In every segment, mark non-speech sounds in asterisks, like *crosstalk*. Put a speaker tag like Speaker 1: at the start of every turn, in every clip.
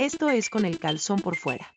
Speaker 1: Esto es con el calzón por fuera.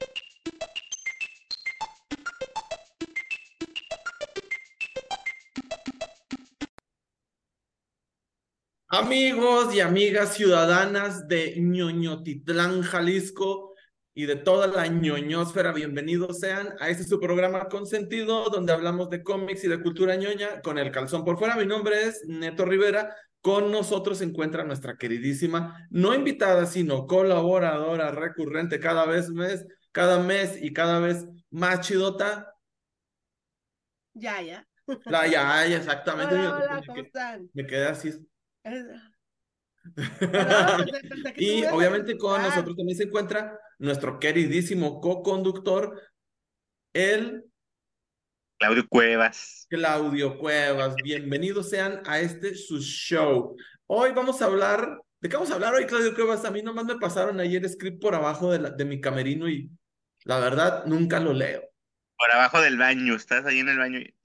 Speaker 2: Amigos y amigas ciudadanas de ñoñotitlán, Jalisco y de toda la ñoñosfera, bienvenidos sean a este su programa Consentido, donde hablamos de cómics y de cultura ñoña con el calzón por fuera. Mi nombre es Neto Rivera. Con nosotros se encuentra nuestra queridísima, no invitada, sino colaboradora recurrente cada vez mes, cada mes y cada vez más chidota.
Speaker 3: Ya, ya.
Speaker 2: La ya, ya, exactamente.
Speaker 3: Hola,
Speaker 2: Yo
Speaker 3: hola,
Speaker 2: me
Speaker 3: ¿cómo
Speaker 2: quedé-
Speaker 3: están?
Speaker 2: Me quedé así.
Speaker 3: Es- *laughs*
Speaker 2: Y obviamente con nosotros también se encuentra nuestro queridísimo co-conductor, el
Speaker 4: Claudio Cuevas.
Speaker 2: Claudio Cuevas. Bienvenidos sean a este su show. Hoy vamos a hablar, ¿de qué vamos a hablar hoy, Claudio Cuevas? A mí nomás me pasaron ayer script por abajo de, la- de mi camerino y la verdad nunca lo leo.
Speaker 4: Por abajo del baño, estás ahí en el baño y,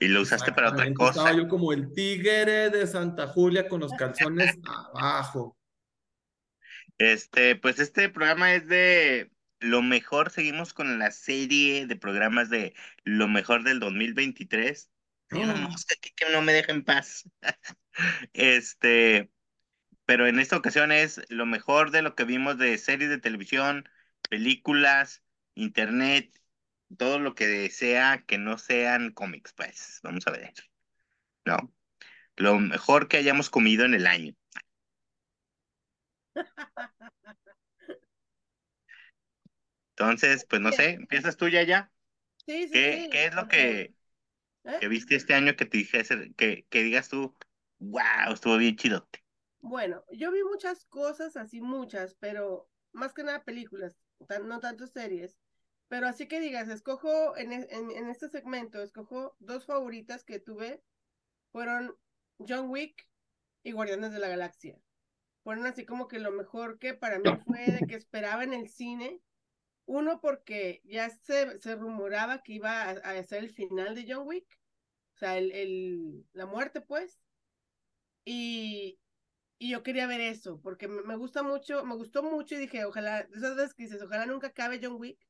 Speaker 4: y lo usaste para otra cosa.
Speaker 2: Estaba yo como el tigre de Santa Julia con los calzones abajo.
Speaker 4: Este, pues este programa es de lo mejor, seguimos con la serie de programas de lo mejor del 2023. Hay una
Speaker 2: Ah.
Speaker 4: mosca aquí que no me deja en paz. *laughs* Este, pero en esta ocasión es lo mejor de lo que vimos de series de televisión, películas, internet, todo lo que sea que no sean cómics, pues. Vamos a ver. ¿No? Lo mejor que hayamos comido en el año. *laughs* Entonces, pues no sé, empiezas tú ya ya.
Speaker 3: Sí, sí,
Speaker 4: ¿Qué,
Speaker 3: sí,
Speaker 4: qué es lo que,
Speaker 3: ¿Eh?
Speaker 4: que viste este año que te dijese, que, que digas tú, wow, estuvo bien chidote?
Speaker 3: Bueno, yo vi muchas cosas, así muchas, pero más que nada películas, tan- no tanto series. Pero así que digas, escojo en, e- en, en este segmento, escojo dos favoritas que tuve, fueron John Wick y Guardianes de la Galaxia. Fueron así como que lo mejor que para mí fue de que esperaba en el cine. Uno, porque ya se, se rumoraba que iba a, a ser el final de John Wick, o sea, el, el, la muerte, pues. Y, y yo quería ver eso, porque me, me gusta mucho, me gustó mucho y dije, ojalá, esas veces que dices, ojalá nunca acabe John Wick,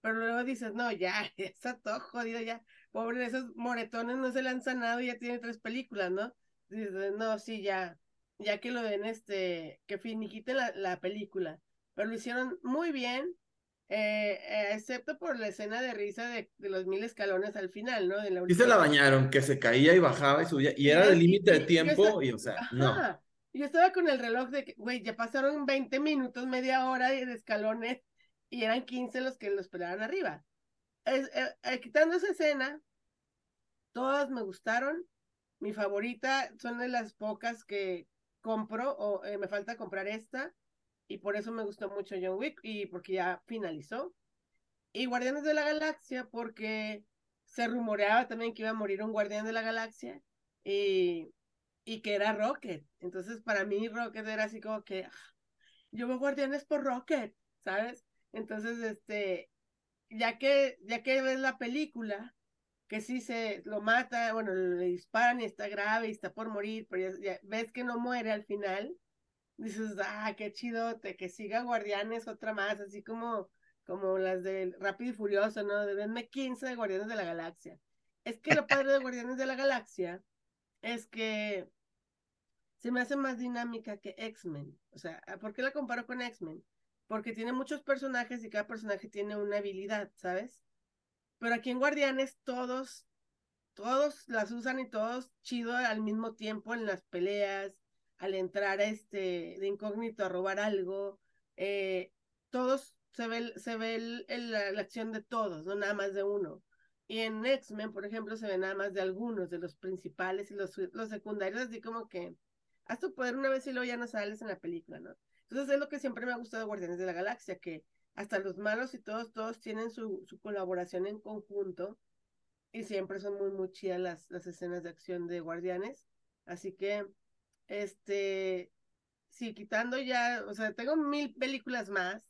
Speaker 3: pero luego dices, no, ya, *laughs* ya está todo jodido, ya, pobre, esos moretones no se le han sanado y ya tiene tres películas, ¿no? Dices, no, sí, ya, ya que lo den, este, que finiquiten la, la película, pero lo hicieron muy bien, eh, eh, excepto por la escena de risa de, de los mil escalones al final, ¿no? De la
Speaker 2: Y se la bañaron, que se caía y bajaba y subía, y era
Speaker 3: y-
Speaker 2: límite de tiempo, y o sea, no.
Speaker 3: Yo estaba con el reloj de que, güey, ya pasaron 20 minutos, media hora de escalones y eran 15 los que lo esperaban arriba. Es- eh, quitando esa escena, todas me gustaron. Mi favorita son de las pocas que compro o me falta comprar esta y por eso me gustó mucho John Wick y porque ya finalizó. Y Guardianes de la Galaxia porque se rumoreaba también que iba a morir un Guardián de la Galaxia y, y que era Rocket. Entonces para mí Rocket era así como que ah, yo veo Guardianes por Rocket, ¿sabes? Entonces, este, ya que, ya que ves la película, que sí se lo mata, bueno, le disparan y está grave y está por morir, pero ya, ves que no muere al final, dices, ah, qué chidote, que siga Guardianes otra más, así como, como las de Rápido y Furioso, ¿no? De denme 15 de Guardianes de la Galaxia. Es que lo padre de Guardianes de la Galaxia es que se me hace más dinámica que X-Men. O sea, ¿por qué la comparo con X-Men? Porque tiene muchos personajes y cada personaje tiene una habilidad, ¿sabes? Pero aquí en Guardianes todos, todos las usan y todos chido al mismo tiempo en las peleas, al entrar este de incógnito a robar algo, eh, todos se ve, se ve el- la acción de todos, no nada más de uno. Y en X-Men, por ejemplo, se ve nada más de algunos, de los principales y los, los secundarios, así como que haz tu poder una vez y luego ya no sales en la película, ¿no? Entonces es lo que siempre me ha gustado de Guardianes de la Galaxia, que hasta los malos y todos, todos tienen su, su colaboración en conjunto y siempre son muy, muy chidas las, las escenas de acción de Guardianes. Así que, este, sí, quitando ya, o sea, tengo mil películas más,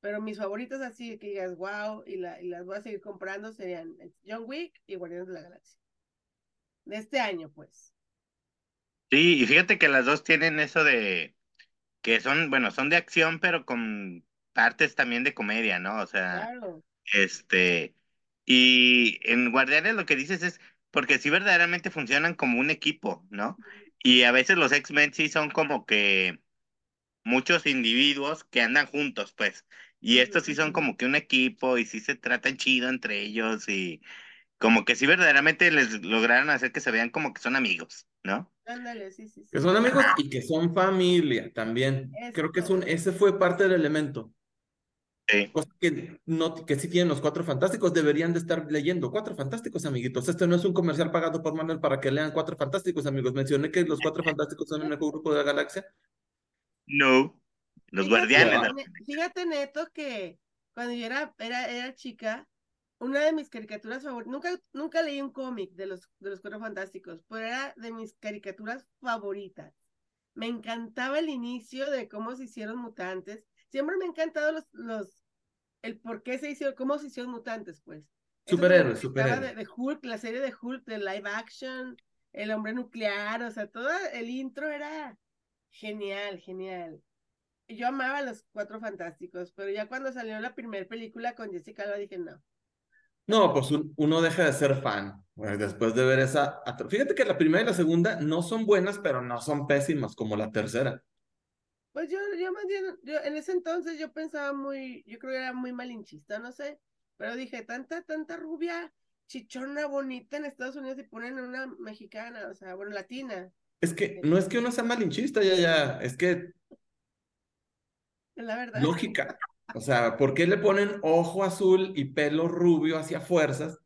Speaker 3: pero mis favoritas así que digas, wow, y, la, y las voy a seguir comprando serían John Wick y Guardianes de la Galaxia. De este año, pues.
Speaker 4: Sí, y fíjate que las dos tienen eso de que son, bueno, son de acción, pero con partes también de comedia, ¿no? O sea,
Speaker 3: Claro.
Speaker 4: este, y en Guardianes lo que dices es, porque sí verdaderamente funcionan como un equipo, ¿no? Y a veces los X-Men sí son como que muchos individuos que andan juntos, pues. Y estos sí son como que un equipo y sí se tratan chido entre ellos y como que sí verdaderamente les lograron hacer que se vean como que son amigos, ¿no?
Speaker 3: Ándale, sí, sí, sí.
Speaker 2: Que son amigos y que son familia también. Creo que es un, ese fue parte del elemento.
Speaker 4: Sí.
Speaker 2: Cosa que, no, que sí tienen los cuatro fantásticos, deberían de estar leyendo. Cuatro fantásticos, amiguitos. Este no es un comercial pagado por Manuel para que lean cuatro fantásticos, amigos. Mencioné que los cuatro *laughs* fantásticos son el mejor grupo de la galaxia.
Speaker 4: No. Los
Speaker 3: Fíjate,
Speaker 4: guardianes.
Speaker 3: Fíjate, Neto, que cuando yo era, era, era chica, una de mis caricaturas favoritas, nunca, nunca leí un cómic de los, de los Cuatro Fantásticos, pero era de mis caricaturas favoritas. Me encantaba el inicio de cómo se hicieron mutantes. Siempre me han encantado los, los, el por qué se hicieron, cómo se hicieron mutantes, pues.
Speaker 2: Superhéroes, superhéroes.
Speaker 3: De, de Hulk, la serie de Hulk, de live action, el hombre nuclear, o sea, todo el intro era genial, genial. Yo amaba a los Cuatro Fantásticos, pero ya cuando salió la primera película con Jessica Alba dije no.
Speaker 2: No, pues un- uno deja de ser fan pues, después de ver esa. Fíjate que la primera y la segunda no son buenas, pero no son pésimas como la tercera.
Speaker 3: Pues yo, yo más bien, yo en ese entonces yo pensaba muy, yo creo que era muy malinchista, no sé, pero dije, tanta, tanta rubia, chichona, bonita en Estados Unidos y ponen a una mexicana, o sea, bueno, latina,
Speaker 2: Es que no es que uno sea malinchista, ya, ya, es que
Speaker 3: es la verdad.
Speaker 2: lógica. O sea, ¿por qué le ponen ojo azul y pelo rubio hacia fuerzas,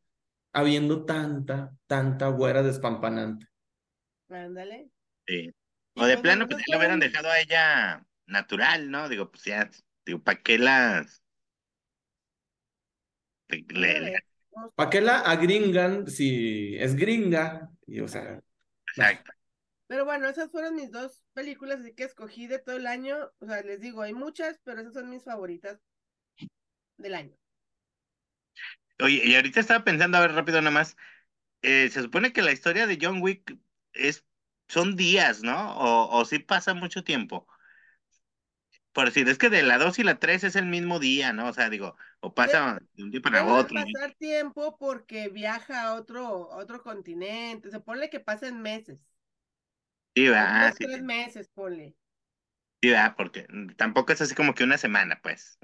Speaker 2: habiendo tanta, tanta güera despampanante?
Speaker 3: Ándale.
Speaker 4: Sí. O de
Speaker 3: pues,
Speaker 4: plano, pues ya lo hubieran dejado a ella natural, ¿no? Digo, pues ya, digo, ¿para qué las...
Speaker 2: ¿Para qué la agringan si es gringa? Y, o sea,
Speaker 4: Exacto.
Speaker 3: Pero bueno, esas fueron mis dos películas, así que escogí de todo el año. O sea, les digo, hay muchas, pero esas son mis favoritas del año.
Speaker 4: Oye, y ahorita estaba pensando, a ver, rápido nada más, eh, se supone que la historia de John Wick es, son días, ¿no? O, o sí pasa mucho tiempo. Por decir, es que de la 2 y la 3 es el mismo día, ¿no? O sea, digo, o pasa de un día para
Speaker 3: Debe de
Speaker 4: otro. ¿no?
Speaker 3: pasar tiempo porque viaja a otro, otro continente. Se pone que pasen meses.
Speaker 4: Sí,
Speaker 3: Dos,
Speaker 4: va, sí,
Speaker 3: tres meses, ponle.
Speaker 4: sí, va, porque tampoco es así como que una semana, pues.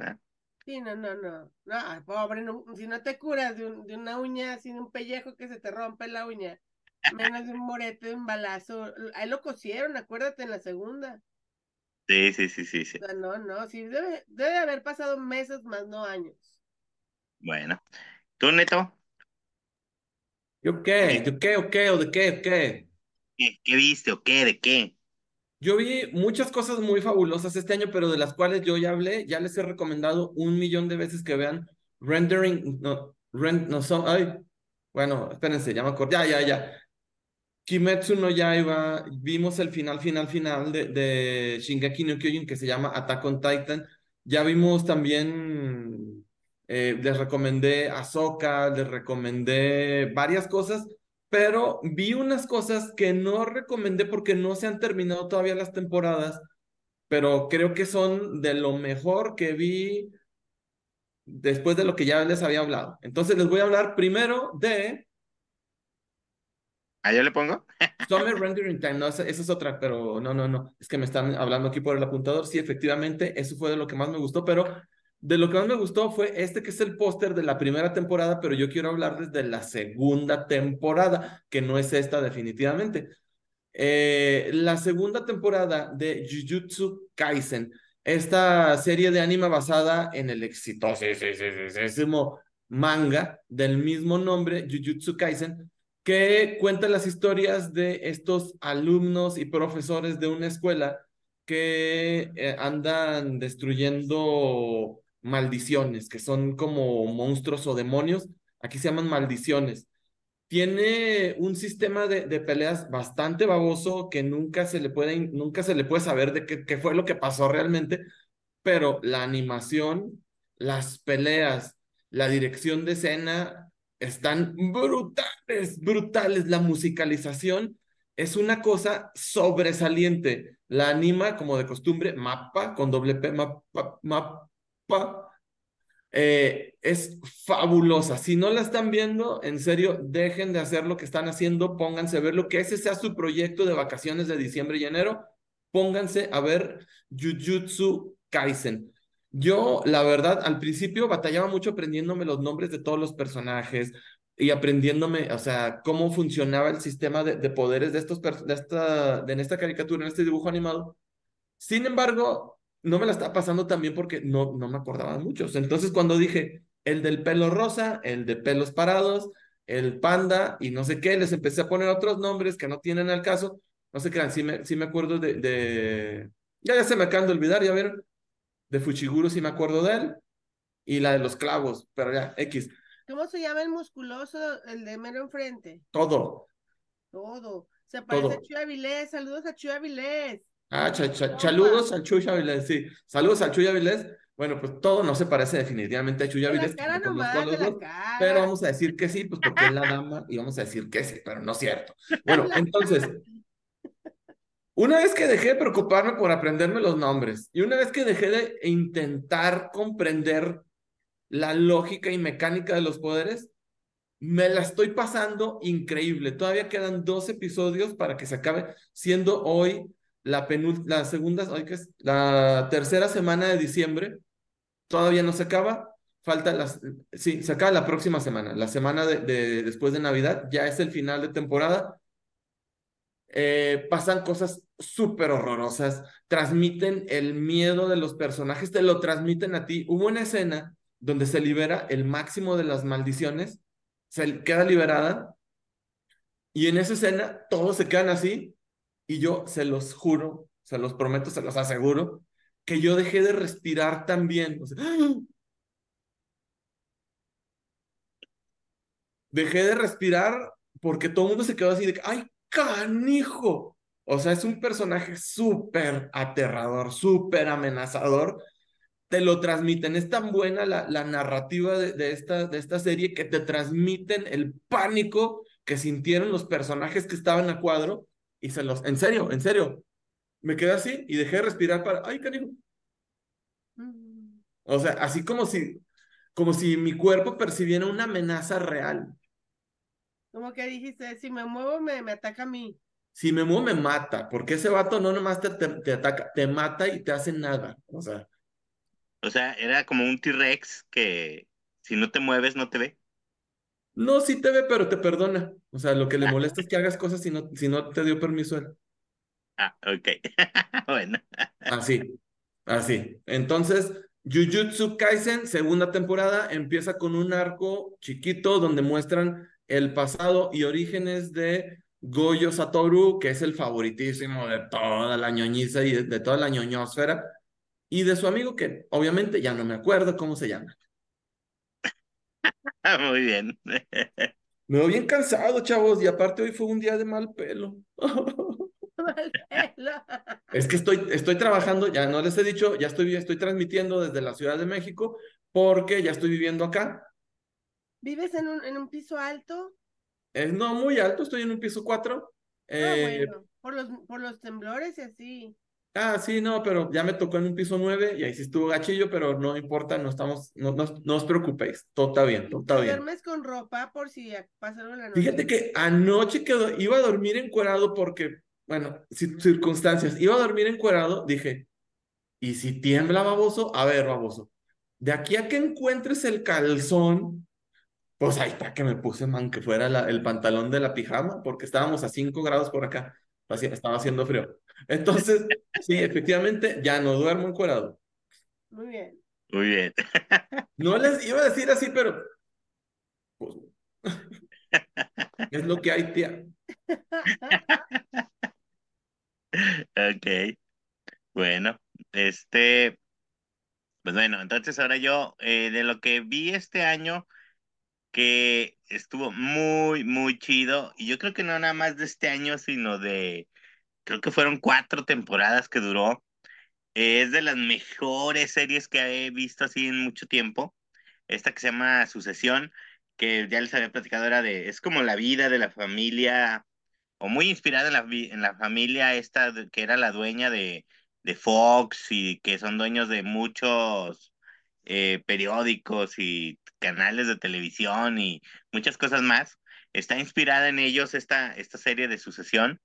Speaker 3: Sí, no, no, no. No, pobre, no- si no te curas de, un- de una uña, sin un pellejo que se te rompe la uña, menos de un morete, de un balazo. Ahí lo cosieron, acuérdate, en la segunda.
Speaker 4: Sí, sí, sí, sí, sí.
Speaker 3: O sea, no, no, sí, debe, debe haber pasado meses más, no años.
Speaker 4: Bueno. ¿Tú, Neto?
Speaker 2: ¿yo qué? ¿Yo qué? ¿O qué? ¿O de qué? ¿O qué?
Speaker 4: ¿Qué, qué viste o qué? ¿De qué?
Speaker 2: Yo vi muchas cosas muy fabulosas este año, pero de las cuales yo ya hablé, ya les he recomendado un millón de veces que vean Rendering, no, Ren- no son, ay, bueno, espérense, ya me acordé, ya, ya, ya. Kimetsu no Yaiba, vimos el final, final, final de, de Shingeki no Kyojin que se llama Attack on Titan. Ya vimos también, eh, les recomendé Ahsoka, les recomendé varias cosas, pero vi unas cosas que no recomendé porque no se han terminado todavía las temporadas, pero creo que son de lo mejor que vi después de lo que ya les había hablado. Entonces les voy a hablar primero de
Speaker 4: ¿Ah, yo le pongo? *laughs*
Speaker 2: Summer Rendering Time, no, esa, esa es otra, pero no, no, no, es que me están hablando aquí por el apuntador. Sí, efectivamente, eso fue de lo que más me gustó, pero de lo que más me gustó fue este que es el póster de la primera temporada, pero yo quiero hablarles de la segunda temporada, que no es esta definitivamente. Eh, la segunda temporada de Jujutsu Kaisen, esta serie de anime basada en el exitosísimo manga del mismo nombre, Jujutsu Kaisen, que cuenta las historias de estos alumnos y profesores de una escuela que eh, andan destruyendo maldiciones, que son como monstruos o demonios. Aquí se llaman maldiciones. Tiene un sistema de, de peleas bastante baboso que nunca se le puede, nunca se le puede saber de qué, qué fue lo que pasó realmente, pero la animación, las peleas, la dirección de escena están brutales, brutales. La musicalización es una cosa sobresaliente. La anima, como de costumbre, Mappa, con doble P, Mappa, Map, pa. Eh, es fabulosa. Si no la están viendo, en serio, dejen de hacer lo que están haciendo, pónganse a ver lo que ese sea su proyecto de vacaciones de diciembre y enero, pónganse a ver Jujutsu Kaisen. Yo, la verdad, al principio batallaba mucho aprendiéndome los nombres de todos los personajes y aprendiéndome, o sea, cómo funcionaba el sistema de, de poderes de estos, de esta, de en esta caricatura, en este dibujo animado. Sin embargo, no me la estaba pasando también porque no, no me acordaba muchos. Entonces, cuando dije el del pelo rosa, el de pelos parados, el panda y no sé qué, les empecé a poner otros nombres que no tienen al caso. No sé qué, sí me, sí me acuerdo de, de... Ya, ya se me acaban de olvidar, ya vieron. De Fuchiguro sí me acuerdo de él. Y la de los clavos, pero ya, X.
Speaker 3: ¿Cómo se llama el musculoso, el de mero enfrente?
Speaker 2: Todo.
Speaker 3: Todo. Se parece
Speaker 2: Todo.
Speaker 3: a Chuy Avilés. Saludos a Chuy Avilés.
Speaker 2: Ah, cha, cha- saludos al Chuy Avilés, sí. Saludos al Chuy Avilés. Bueno, pues todo no se parece definitivamente a Chuy
Speaker 3: la
Speaker 2: Avilés, que
Speaker 3: cara
Speaker 2: no conozco a
Speaker 3: nomás, la cara.
Speaker 2: pero vamos a decir que sí, pues porque es la dama, y vamos a decir que sí, pero no es cierto. Bueno, *laughs* entonces, una vez que dejé de preocuparme por aprenderme los nombres, y una vez que dejé de intentar comprender la lógica y mecánica de los poderes, me la estoy pasando increíble. Todavía quedan dos episodios para que se acabe, siendo hoy la la segunda, hoy que la tercera semana de diciembre. Todavía no se acaba. Falta las, sí, se acaba la próxima semana, la semana de- después de Navidad, ya es el final de temporada. Eh, pasan cosas súper horrorosas, transmiten el miedo de los personajes, te lo transmiten a ti. Hubo una escena donde se libera el máximo de las maldiciones, se queda liberada, y en esa escena todos se quedan así, y yo se los juro, se los prometo, se los aseguro, que yo dejé de respirar también. Sea, dejé de respirar porque todo el mundo se quedó así de ¡ay, canijo! O sea, es un personaje súper aterrador, súper amenazador. Te lo transmiten. Es tan buena la, la narrativa de, de esta, de esta serie que te transmiten el pánico que sintieron los personajes que estaban a cuadro y se los, en serio, en serio, me quedé así y dejé de respirar para, ¡ay, canijo!
Speaker 3: Mm.
Speaker 2: O sea, así como si, como si mi cuerpo percibiera una amenaza real.
Speaker 3: Como que dijiste, si me muevo me, me ataca a mí.
Speaker 2: Si me muevo, me mata, porque ese vato no nomás te, te, te ataca, te mata y te hace nada. O sea,
Speaker 4: O sea, era como un T-Rex que si no te mueves no te ve.
Speaker 2: no, sí te ve, pero te perdona. O sea, lo que le molesta es que hagas cosas si no, si no te dio permiso él.
Speaker 4: Ah, ok. *laughs* Bueno.
Speaker 2: Así, así. Entonces, Jujutsu Kaisen, segunda temporada, empieza con un arco chiquito donde muestran el pasado y orígenes de Goyo Satoru, que es el favoritísimo de toda la ñoñiza y de, de toda la ñoñosfera, y de su amigo que obviamente ya no me acuerdo cómo se llama. *laughs*
Speaker 4: Muy bien. *laughs*
Speaker 2: Me veo bien cansado, chavos, y aparte hoy fue un día de mal pelo. *laughs*
Speaker 3: Mal pelo.
Speaker 2: Es que estoy, estoy trabajando, ya no les he dicho, ya estoy, estoy transmitiendo desde la Ciudad de México porque ya estoy viviendo acá.
Speaker 3: ¿Vives en un, en un piso alto?
Speaker 2: Es no muy alto, estoy en un piso 4.
Speaker 3: Ah, bueno, por los, por los temblores y así.
Speaker 2: ah, sí, no, pero ya me tocó en un piso 9 y ahí sí estuvo gachillo, pero no importa, no estamos, no, no, no os preocupéis, todo está bien, todo está
Speaker 3: ¿Te
Speaker 2: bien.
Speaker 3: duermes con ropa por si pasa algo en la noche?
Speaker 2: Fíjate que anoche que do- iba a dormir encuerado porque, bueno, ci- circunstancias, iba a dormir encuerado, dije, ¿y si tiembla baboso? A ver, baboso, de aquí a que encuentres el calzón, pues ahí está que me puse, man, que fuera la- el pantalón de la pijama, porque estábamos a 5 grados por acá, así, estaba haciendo frío. Entonces, *laughs* sí, efectivamente, ya no duermo encuerado.
Speaker 3: Muy bien.
Speaker 4: Muy bien. *laughs*
Speaker 2: No les iba a decir así, pero pues, es lo que hay, tía.
Speaker 4: Ok. Bueno, este, pues bueno, entonces ahora yo, eh, de lo que vi este año, que estuvo muy, muy chido, y yo creo que no nada más de este año, sino de, creo que fueron cuatro temporadas que duró. Es de las mejores series que he visto así en mucho tiempo. Esta que se llama Sucesión, que ya les había platicado, era de, es como la vida de la familia, o muy inspirada en la, en la familia esta que era la dueña de, de Fox y que son dueños de muchos eh, periódicos y canales de televisión y muchas cosas más. Está inspirada en ellos esta, esta serie de sucesión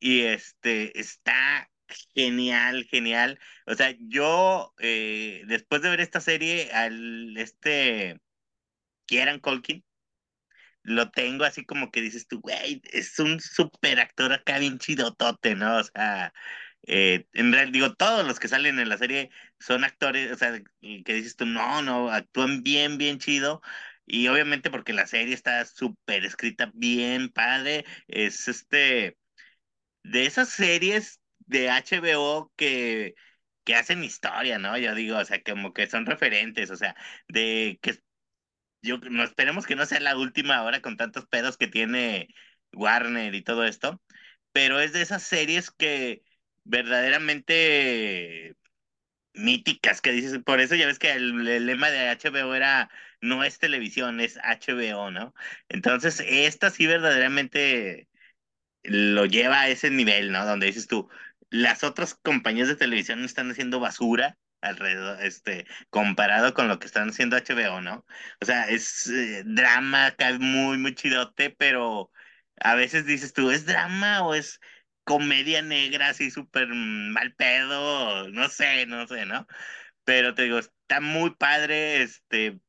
Speaker 4: y este está genial, genial. O sea, yo eh, después de ver esta serie, al este Kieran Colkin, lo tengo así como que dices tú, güey, es un super actor acá bien chidotote, ¿no? O sea, eh, en realidad, digo, todos los que salen en la serie son actores, o sea, que dices tú, no, no, actúan bien, bien chido. Y obviamente porque la serie está súper escrita bien padre, es este, de esas series de HBO que, que hacen historia, ¿no? Yo digo, o sea, como que son referentes, o sea, de que yo no esperemos que no sea la última ahora con tantos pedos que tiene Warner y todo esto, pero es de esas series que verdaderamente míticas que dices, por eso ya ves que el, lema de HBO era no es televisión, es HBO, ¿no? Entonces, esta sí verdaderamente lo lleva a ese nivel, ¿no? Donde dices tú, las otras compañías de televisión están haciendo basura alrededor, este, comparado con lo que están haciendo HBO, ¿no? O sea, es eh, drama acá muy, muy chidote, pero a veces dices tú, ¿es drama o es comedia negra así súper mal pedo? No sé, no sé, ¿no? Pero te digo, está muy padre, este,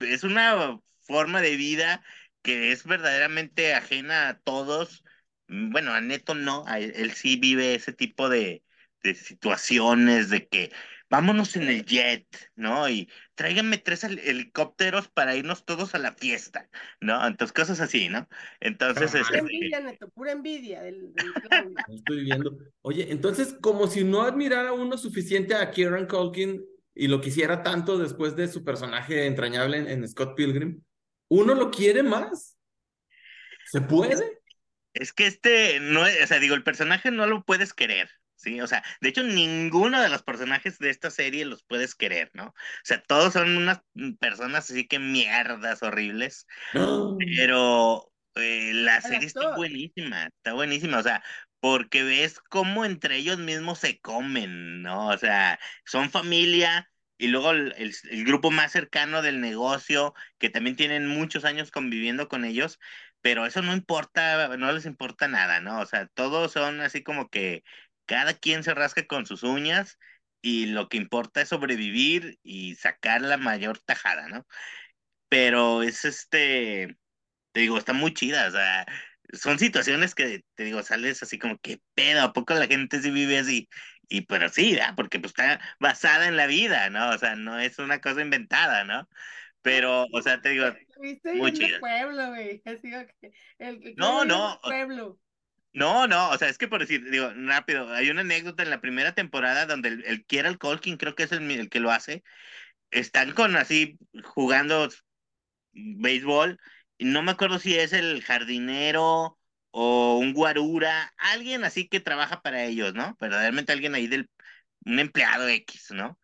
Speaker 4: es una forma de vida que es verdaderamente ajena a todos. Bueno, a Neto no, él, sí vive ese tipo de, de situaciones de que vámonos en el jet, ¿no? Y tráiganme tres helicópteros para irnos todos a la fiesta, ¿no? Entonces, cosas así, ¿no? Entonces,
Speaker 3: Pura
Speaker 4: este,
Speaker 3: envidia, Neto, pura envidia del, del *laughs*
Speaker 2: Estoy viendo. Oye, entonces, como si no admirara uno suficiente a Kieran Culkin y lo quisiera tanto después de su personaje entrañable en, en Scott Pilgrim, ¿uno lo quiere más? ¿Se puede?
Speaker 4: Es que este, no, o sea, digo, el personaje no lo puedes querer, ¿sí? O sea, de hecho, ninguno de los personajes de esta serie los puedes querer, ¿no? O sea, todos son unas personas así que mierdas horribles, *gasps* pero eh, la serie está buenísima, está buenísima, o sea, porque ves cómo entre ellos mismos se comen, ¿no? O sea, son familia. Y luego el, el grupo más cercano del negocio, que también tienen muchos años conviviendo con ellos, pero eso no importa, no les importa nada, ¿no? O sea, todos son así como que cada quien se rasca con sus uñas y lo que importa es sobrevivir y sacar la mayor tajada, ¿no? Pero es este, te digo, está muy chida, o sea, son situaciones que, te digo, sales así como, ¿qué pedo? ¿A poco la gente sí vive así? Y pero sí, ¿verdad? porque pues está basada en la vida, ¿no? O sea, no es una cosa inventada, ¿no? Pero, o sea, te digo, muy chida.
Speaker 3: pueblo, güey. Así que el,
Speaker 4: no, no.
Speaker 3: Pueblo.
Speaker 4: No, no, o sea, es que por decir, digo, rápido, hay una anécdota en la primera temporada donde el, Kieran Colkin, creo que es el, el que lo hace, están con así jugando béisbol, y no me acuerdo si es el jardinero o un guarura, alguien así que trabaja para ellos, ¿no? Verdaderamente alguien ahí del, un empleado X, ¿no?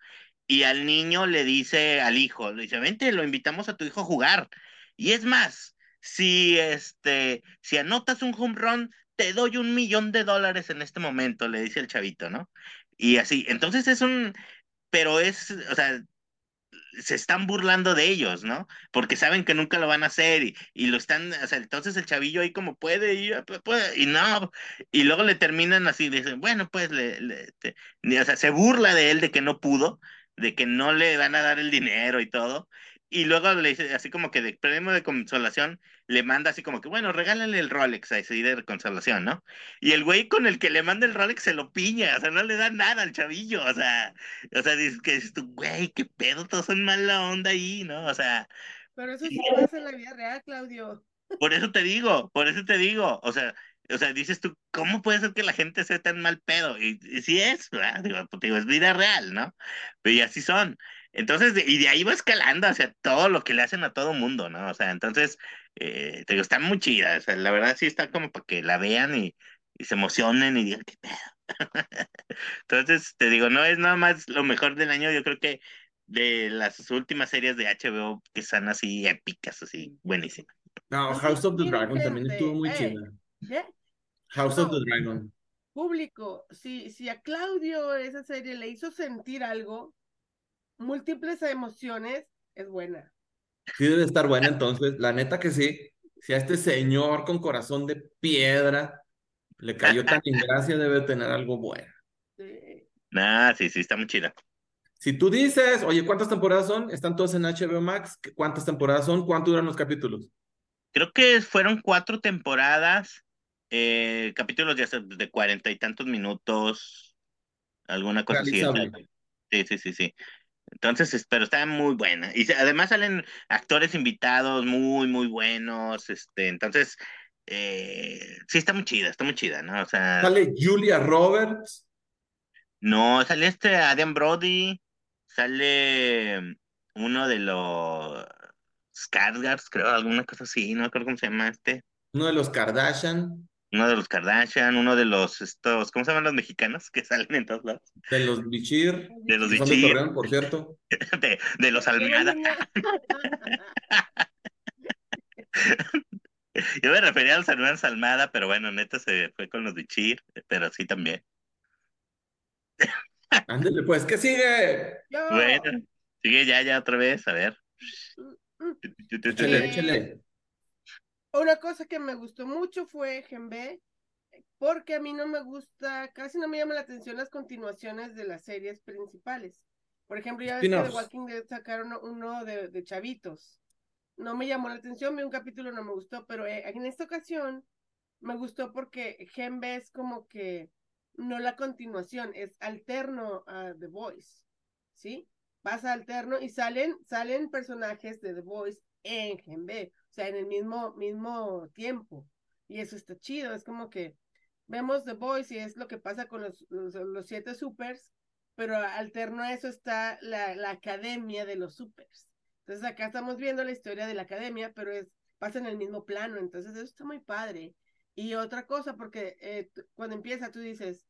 Speaker 4: Y al niño le dice al hijo, le dice, vente, lo invitamos a tu hijo a jugar. Y es más, si este, si anotas un home run, te doy un millón de dólares en este momento, le dice el chavito, ¿no? Y así, entonces es un, pero es, o sea, se están burlando de ellos, ¿no? Porque saben que nunca lo van a hacer y, y lo están, o sea, entonces el chavillo ahí como puede y, puede, y no, y luego le terminan así, dicen, bueno, pues, le, le o sea, se burla de él de que no pudo, de que no le van a dar el dinero y todo, y luego le dice, así como que de premio de consolación, le manda así como que, bueno, regálale el Rolex a ese de consolación, ¿no? Y el güey con el que le manda el Rolex se lo piña, o sea, no le da nada al chavillo, o sea, o sea, dices que dices tú, güey, qué pedo, todos son mala onda ahí, ¿no? O sea.
Speaker 3: Pero eso sí pasa en la vida real, Claudio.
Speaker 4: Por eso te digo, por eso te digo, o sea, o sea, dices tú, ¿cómo puede ser que la gente sea tan mal pedo? Y, sí es, ¿verdad? Digo, pues, digo, es vida real, ¿no? Pero y así son. Entonces, y de ahí va escalando hacia todo lo que le hacen a todo mundo, ¿no? O sea, entonces, eh, te digo, está muy chida. O sea, la verdad sí está como para que la vean y, se emocionen y digan, ¿qué pedo? *laughs* entonces, te digo, no es nada más lo mejor del año, yo creo que de las últimas series de HBO que están así épicas, así, buenísimas.
Speaker 2: No, House of the Dragon también estuvo muy chida. House of the Dragon.
Speaker 3: Público, si, si a Claudio esa serie le hizo sentir algo, múltiples emociones, es buena.
Speaker 2: Sí debe estar buena entonces, la neta que sí. Si a este señor con corazón de piedra le cayó tan *laughs* ingracia, debe tener algo bueno.
Speaker 3: Sí.
Speaker 4: Nah, sí, sí, está muy chida.
Speaker 2: Si tú dices, oye, ¿cuántas temporadas son? ¿Están todas en HBO Max? ¿Cuántas temporadas son? ¿Cuánto duran los capítulos?
Speaker 4: Creo que fueron cuatro temporadas, eh, capítulos de, de cuarenta y tantos minutos, alguna cosa así. Sí, sí, sí, sí. Entonces, es- pero está muy buena. Y además salen actores invitados muy, muy buenos. Este, entonces, eh, sí está muy chida, está muy chida, ¿no? O sea,
Speaker 2: Sale Julia Roberts.
Speaker 4: no, sale este Adam Brody, sale uno de los Skarsgård, creo, alguna cosa así, no me acuerdo cómo se llama este.
Speaker 2: Uno de los Kardashian,
Speaker 4: Uno de los Kardashian, uno de los estos, ¿cómo se llaman los mexicanos que *laughs* salen en todos lados?
Speaker 2: de los Bichir,
Speaker 4: De los
Speaker 2: son de
Speaker 4: Bichir.
Speaker 2: Torreón, por cierto. *laughs*
Speaker 4: De, de los Almada. *laughs* Yo me refería a los hermanos Almada, pero bueno, neta se fue con los Bichir, pero sí también.
Speaker 2: Ándele, pues, ¿qué sigue?
Speaker 4: Bueno, sigue ya, ya otra vez, a ver.
Speaker 2: Échele,
Speaker 3: Eh,
Speaker 2: échele.
Speaker 3: Una cosa que me gustó mucho fue Genbe, porque a mí no me gusta, casi no me llama la atención las continuaciones de las series principales. Por ejemplo, ya ves que The
Speaker 2: Spin-offs.
Speaker 3: Walking Dead sacaron uno de, de chavitos. No me llamó la atención, vi un capítulo, no me gustó, pero eh, en esta ocasión me gustó porque Genbe es como que no la continuación, es alterno a The Voice, ¿sí? Pasa alterno y salen, salen personajes de The Voice en Genbe, sea, en el mismo, mismo tiempo. Y eso está chido, es como que vemos The Voice y es lo que pasa con los, los, siete supers, pero alterno a eso está la, la academia de los supers. Entonces acá estamos viendo la historia de la academia, pero es, pasa en el mismo plano, entonces eso está muy padre. Y otra cosa, porque eh, cuando empieza tú dices,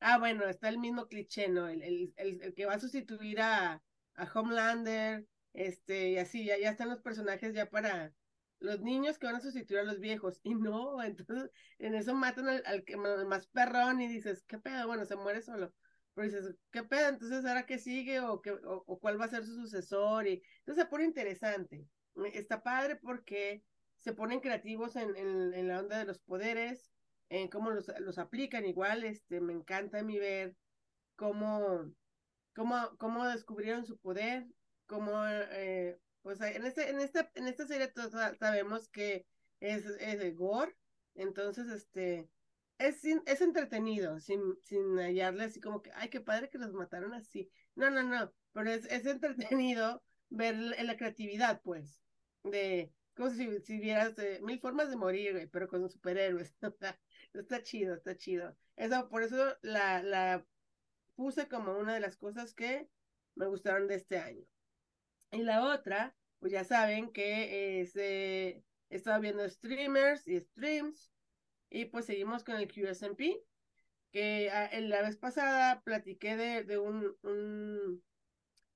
Speaker 3: ah, bueno, está el mismo cliché, ¿no? El, el, el, el que va a sustituir a, a Homelander, este, y así, ya, ya están los personajes ya para los niños que van a sustituir a los viejos. Y no, entonces en eso matan al, al al más perrón y dices, ¿qué pedo? Bueno, se muere solo. Pero dices, ¿qué pedo? Entonces, ¿ahora qué sigue? ¿O, qué, o, o cuál va a ser su sucesor? Y entonces se pone interesante. Está padre porque se ponen creativos en, en, en la onda de los poderes, en cómo los, los aplican igual. Este, me encanta a mí ver cómo, cómo, cómo descubrieron su poder, cómo, eh, pues en, este, en, esta, en esta serie todos sabemos que es, es de gore, entonces, este, es, es entretenido, sin, sin hallarle así como que, ay, qué padre que los mataron así. No, no, no, pero es, es entretenido ver la, la creatividad, pues, de, como si, si vieras eh, mil formas de morir, güey, pero con superhéroes. *laughs* está chido, está chido. Eso, por eso la, la puse como una de las cosas que me gustaron de este año. Y la otra, pues ya saben que es, eh, he estado viendo streamers y streams, y pues seguimos con el QSMP, que a, en la vez pasada platiqué de, de un, un,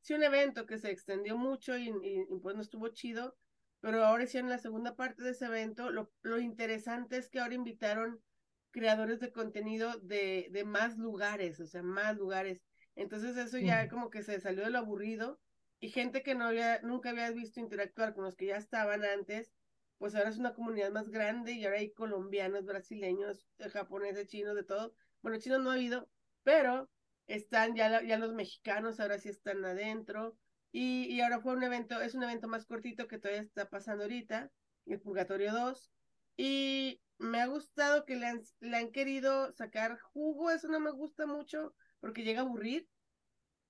Speaker 3: sí, un evento que se extendió mucho y, y, y, pues no estuvo chido, pero ahora sí en la segunda parte de ese evento, lo, lo interesante es que ahora invitaron creadores de contenido de, de más lugares, o sea, más lugares. Entonces eso ya como que se salió de lo aburrido y gente que no había, nunca había visto interactuar con los que ya estaban antes, pues ahora es una comunidad más grande y ahora hay colombianos, brasileños, japoneses, chinos, de todo. Bueno, chinos no ha habido, pero están ya, ya los mexicanos, ahora sí están adentro. Y, y ahora fue un evento, es un evento más cortito que todavía está pasando ahorita, el Purgatorio 2. Y me ha gustado que le han, le han querido sacar jugo, eso no me gusta mucho porque llega a aburrir.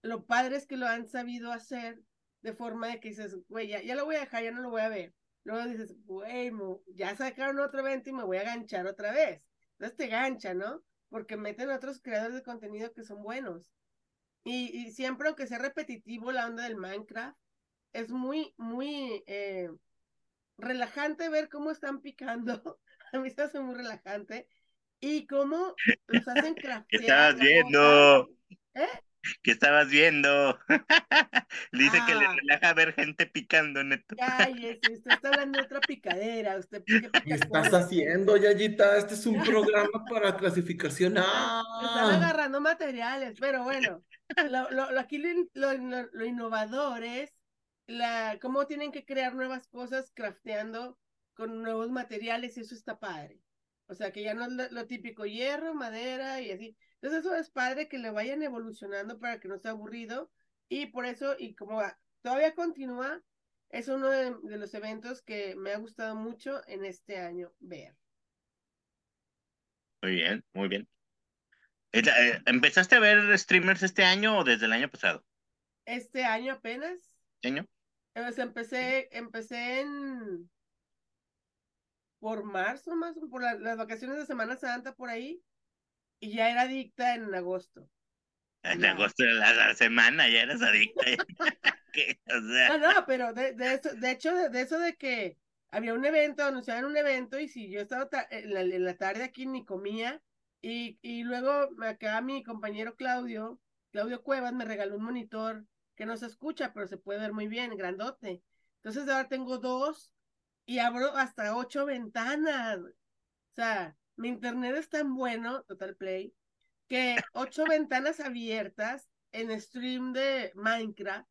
Speaker 3: Lo padre es que lo han sabido hacer de forma de que dices, güey, ya, ya lo voy a dejar, ya no lo voy a ver. Luego dices, güey, ya sacaron otro evento y me voy a ganchar otra vez. Entonces te gancha, ¿no? Porque meten a otros creadores de contenido que son buenos. Y, y siempre, aunque sea repetitivo la onda del Minecraft, es muy, muy eh, relajante ver cómo están picando. *laughs* A mí se hace muy relajante. Y cómo los hacen *laughs* craftear.
Speaker 4: ¿Qué estabas viendo?
Speaker 3: ¿Eh?
Speaker 4: ¿Qué estabas viendo? *laughs* Dice que le
Speaker 3: Ah.
Speaker 4: relaja ver gente picando, neto.
Speaker 3: Cállese, usted está hablando de otra picadera. Usted, ¿qué
Speaker 2: ¿Qué
Speaker 3: pica
Speaker 2: estás haciendo, Yayita? Este es un programa para clasificación. *laughs*
Speaker 3: Están
Speaker 2: ¡Ah!
Speaker 3: agarrando materiales, pero bueno, lo, lo, lo- aquí lo, lo, lo- lo innovador es la, cómo tienen que crear nuevas cosas crafteando con nuevos materiales y eso está padre. O sea, que ya no es lo, lo típico hierro, madera y así. Entonces eso es padre que le vayan evolucionando para que no sea aburrido y por eso, y como va- todavía continúa, es uno de, de los eventos que me ha gustado mucho en este año ver.
Speaker 4: Muy bien, muy bien. Eh, ¿Empezaste a ver streamers este año o desde el año pasado?
Speaker 3: Este año apenas
Speaker 4: ¿Este año?
Speaker 3: Sea, empecé, empecé en por marzo más, por la- las vacaciones de Semana Santa por ahí, y ya era adicta en agosto.
Speaker 4: En agosto de la, la semana ya eras adicta. *laughs* *laughs* ¿Qué? O sea,
Speaker 3: No, no, pero de, de eso, de hecho, de, de eso de que había un evento, anunciaban un evento, y si yo estaba ta- en la, en la tarde aquí ni comía, y, y luego acá mi compañero Claudio, Claudio Cuevas, me regaló un monitor que no se escucha, pero se puede ver muy bien, grandote. Entonces ahora tengo dos y abro hasta ocho ventanas. O sea, mi internet es tan bueno, Total Play, que ocho ventanas abiertas en stream de Minecraft.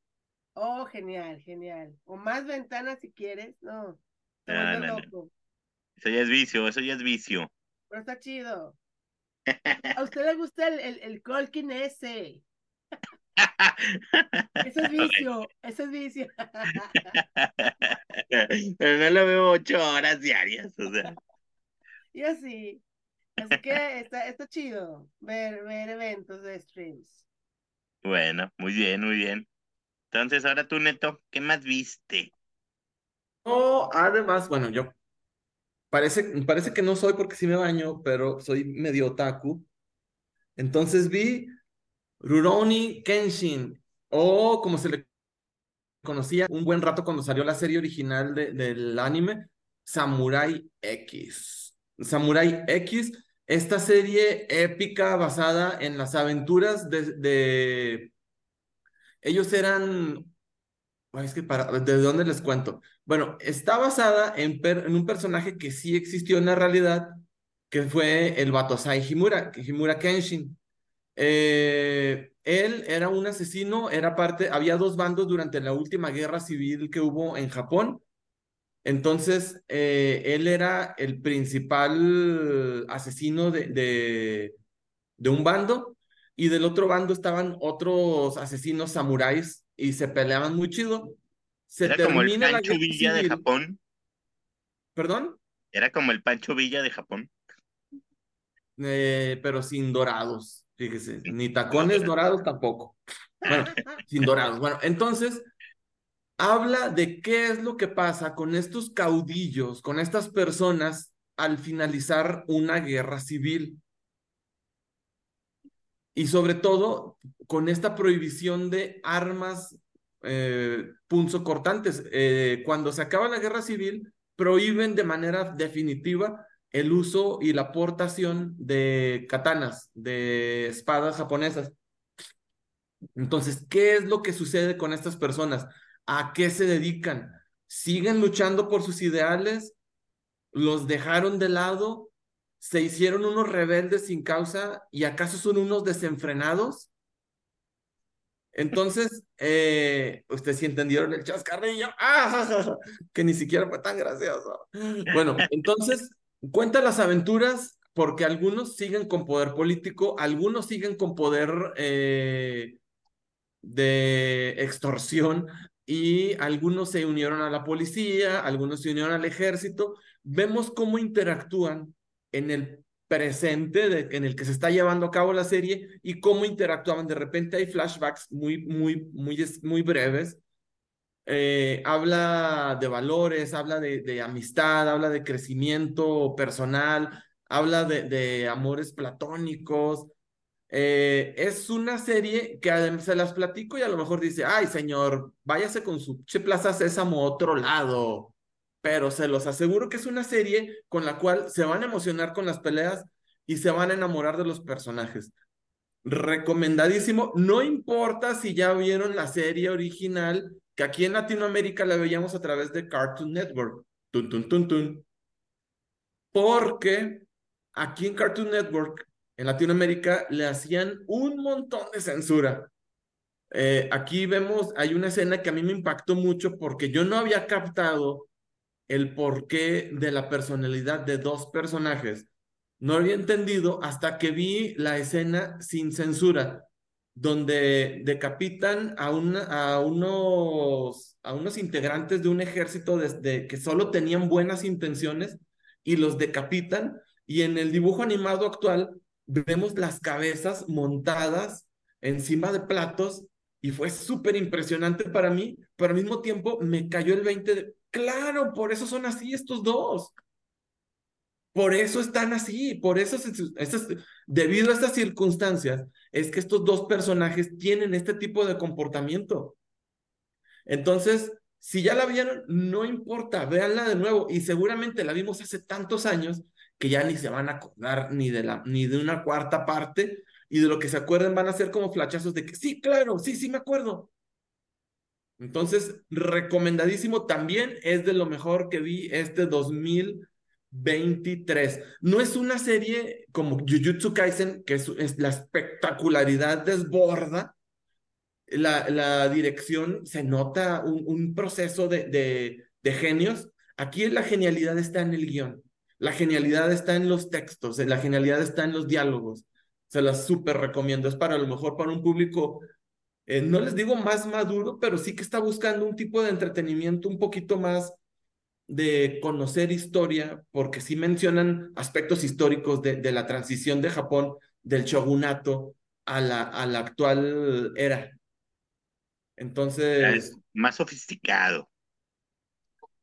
Speaker 3: Oh, genial, genial. O más ventanas si quieres. No, te loco.
Speaker 4: eso ya es vicio, eso ya es vicio.
Speaker 3: Pero está chido. *laughs* ¿A usted le gusta el, el, el Colkin ese? *laughs* Ese es vicio, ese es vicio. *laughs*
Speaker 4: Pero no lo veo ocho horas diarias, o sea.
Speaker 3: Y así. Así que está, está chido ver, ver eventos de streams.
Speaker 4: Bueno, muy bien, muy bien. Entonces, ahora tú, Neto, ¿qué más viste?
Speaker 2: No, además, bueno, yo parece, parece que no soy porque sí me baño, pero soy medio otaku. Entonces vi Rurouni Kenshin, o como se le conocía un buen rato cuando salió la serie original de- del anime, Samurai X. Samurai X, esta serie épica basada en las aventuras de. Ellos eran... Es que para... ¿De dónde les cuento? Bueno, está basada en un personaje que sí existió en la realidad, que fue el Batosai Himura, Himura Kenshin. Eh, él era un asesino, era parte, había dos bandos durante la última guerra civil que hubo en Japón. Entonces, eh, él era el principal asesino de, de, de un bando y del otro bando estaban otros asesinos samuráis y se peleaban muy chido. Se
Speaker 4: Era como el
Speaker 2: termina la
Speaker 4: Pancho
Speaker 2: guerra
Speaker 4: Villa de. Japón.
Speaker 2: ¿Perdón?
Speaker 4: Era como el Pancho Villa de Japón.
Speaker 2: Eh, pero sin dorados, fíjese, ni tacones dorados tampoco. Bueno, *laughs* sin dorados. Bueno, entonces habla de qué es lo que pasa con estos caudillos, con estas personas al finalizar una guerra civil. Y sobre todo con esta prohibición de armas eh, punzocortantes. Eh, cuando se acaba la guerra civil, prohíben de manera definitiva el uso y la aportación de katanas, de espadas japonesas. Entonces, ¿qué es lo que sucede con estas personas? ¿A qué se dedican? ¿Siguen luchando por sus ideales? ¿Los dejaron de lado? ¿Se hicieron unos rebeldes sin causa? ¿Y acaso son unos desenfrenados? Entonces, *laughs* eh, ustedes sí entendieron el chascarrillo, ¡Ah! *laughs* que ni siquiera fue tan gracioso. Bueno, entonces cuenta las aventuras porque algunos siguen con poder político, algunos siguen con poder eh, de extorsión y algunos se unieron a la policía, algunos se unieron al ejército. Vemos cómo interactúan en el presente en el que se está llevando a cabo la serie y cómo interactuaban. De repente hay flashbacks muy, muy, muy, muy breves. Eh, habla de valores, habla de, amistad, habla de crecimiento personal, habla de amores platónicos. Eh, es una serie que se las platico y a lo mejor dice, ay señor, váyase con su che Plaza Sésamo a otro lado pero se los aseguro que es una serie con la cual se van a emocionar con las peleas y se van a enamorar de los personajes. recomendadísimo. No importa si ya vieron la serie original, que aquí en Latinoamérica la veíamos a través de Cartoon Network. Tun, tun, tun, tun. Porque aquí en Cartoon Network, en Latinoamérica, le hacían un montón de censura. Eh, aquí vemos, hay una escena que a mí me impactó mucho porque yo no había captado el porqué de la personalidad de dos personajes. No había entendido hasta que vi la escena sin censura, donde decapitan a, una, a, unos, a unos integrantes de un ejército que solo tenían buenas intenciones y los decapitan. Y en el dibujo animado actual vemos las cabezas montadas encima de platos y fue súper impresionante para mí, pero al mismo tiempo me cayó el 20 de, claro, por eso son así estos dos. Por eso están así, por eso, debido a estas circunstancias, es que estos dos personajes tienen este tipo de comportamiento. Entonces, si ya la vieron, no importa, véanla de nuevo. Y seguramente la vimos hace tantos años que ya ni se van a acordar ni de, la, ni de una cuarta parte, y de lo que se acuerden van a ser como flachazos de que sí, claro, sí, sí me acuerdo. Entonces, recomendadísimo también es de lo mejor que vi este 2023. No es una serie como Jujutsu Kaisen, que es, la espectacularidad desborda. La, la dirección se nota un, un proceso de, de, de genios. Aquí la genialidad está en el guion. La genialidad está en los textos, la genialidad está en los diálogos. Se las súper recomiendo. Es para a lo mejor para un público, eh, no les digo más maduro, pero sí que está buscando un tipo de entretenimiento un poquito más de conocer historia, porque sí mencionan aspectos históricos de, de la transición de Japón del shogunato a la, a la actual era. Entonces...
Speaker 4: Es más sofisticado.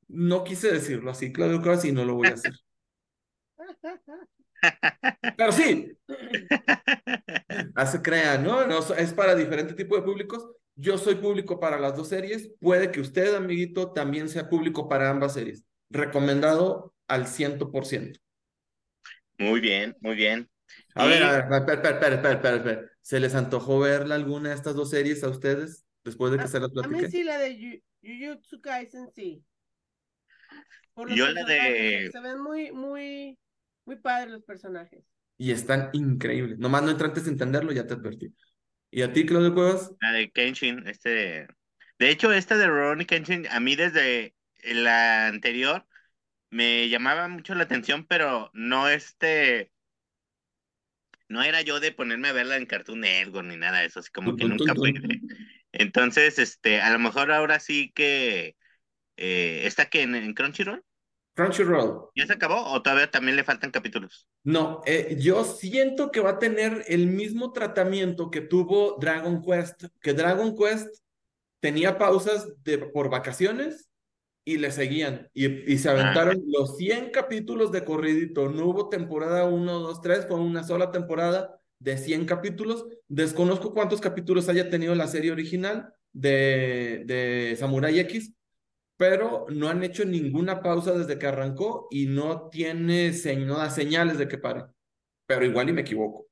Speaker 2: No quise decirlo así, Claudio, casi no lo voy a hacer. Pero sí, *laughs* hace crea, ¿no? ¿no? Es para diferente tipo de públicos. Yo soy público para las dos series. Puede que usted, amiguito, también sea público para ambas series. Recomendado al ciento por ciento.
Speaker 4: Muy bien, muy bien.
Speaker 2: A ver, a ver, espera, espera, espera, espera, espera. ¿Se les antojó verla alguna de estas dos series a ustedes después de que se las platiqué?
Speaker 3: A mí sí, la de Jujutsu Kaisen, sí.
Speaker 4: Yo la de...
Speaker 3: Se ven muy, muy muy padres los personajes.
Speaker 2: Y están increíbles. Nomás no entraste a entenderlo, ya te advertí. ¿Y a ti, Claudio Cuevas?
Speaker 4: La de Kenshin, este. De hecho, esta de Ronnie Kenshin, a mí desde la anterior me llamaba mucho la atención, pero no este. No era yo de ponerme a verla en Cartoon Network ni nada de eso, así como que nunca fue. *laughs* Entonces, este, a lo mejor ahora sí que. Eh, ¿Está que en Crunchyroll?
Speaker 2: Crunchyroll.
Speaker 4: ¿Ya se acabó o todavía también le faltan capítulos?
Speaker 2: No, eh, yo siento que va a tener el mismo tratamiento que tuvo Dragon Quest, que Dragon Quest tenía pausas de, por vacaciones y le seguían y, y se aventaron ah. los 100 capítulos de corridito. No hubo temporada 1, 2, 3, fue una sola temporada de 100 capítulos. Desconozco cuántos capítulos haya tenido la serie original de, de Samurai X, pero no han hecho ninguna pausa desde que arrancó y no tiene da señales de que pare. Pero igual y me equivoco.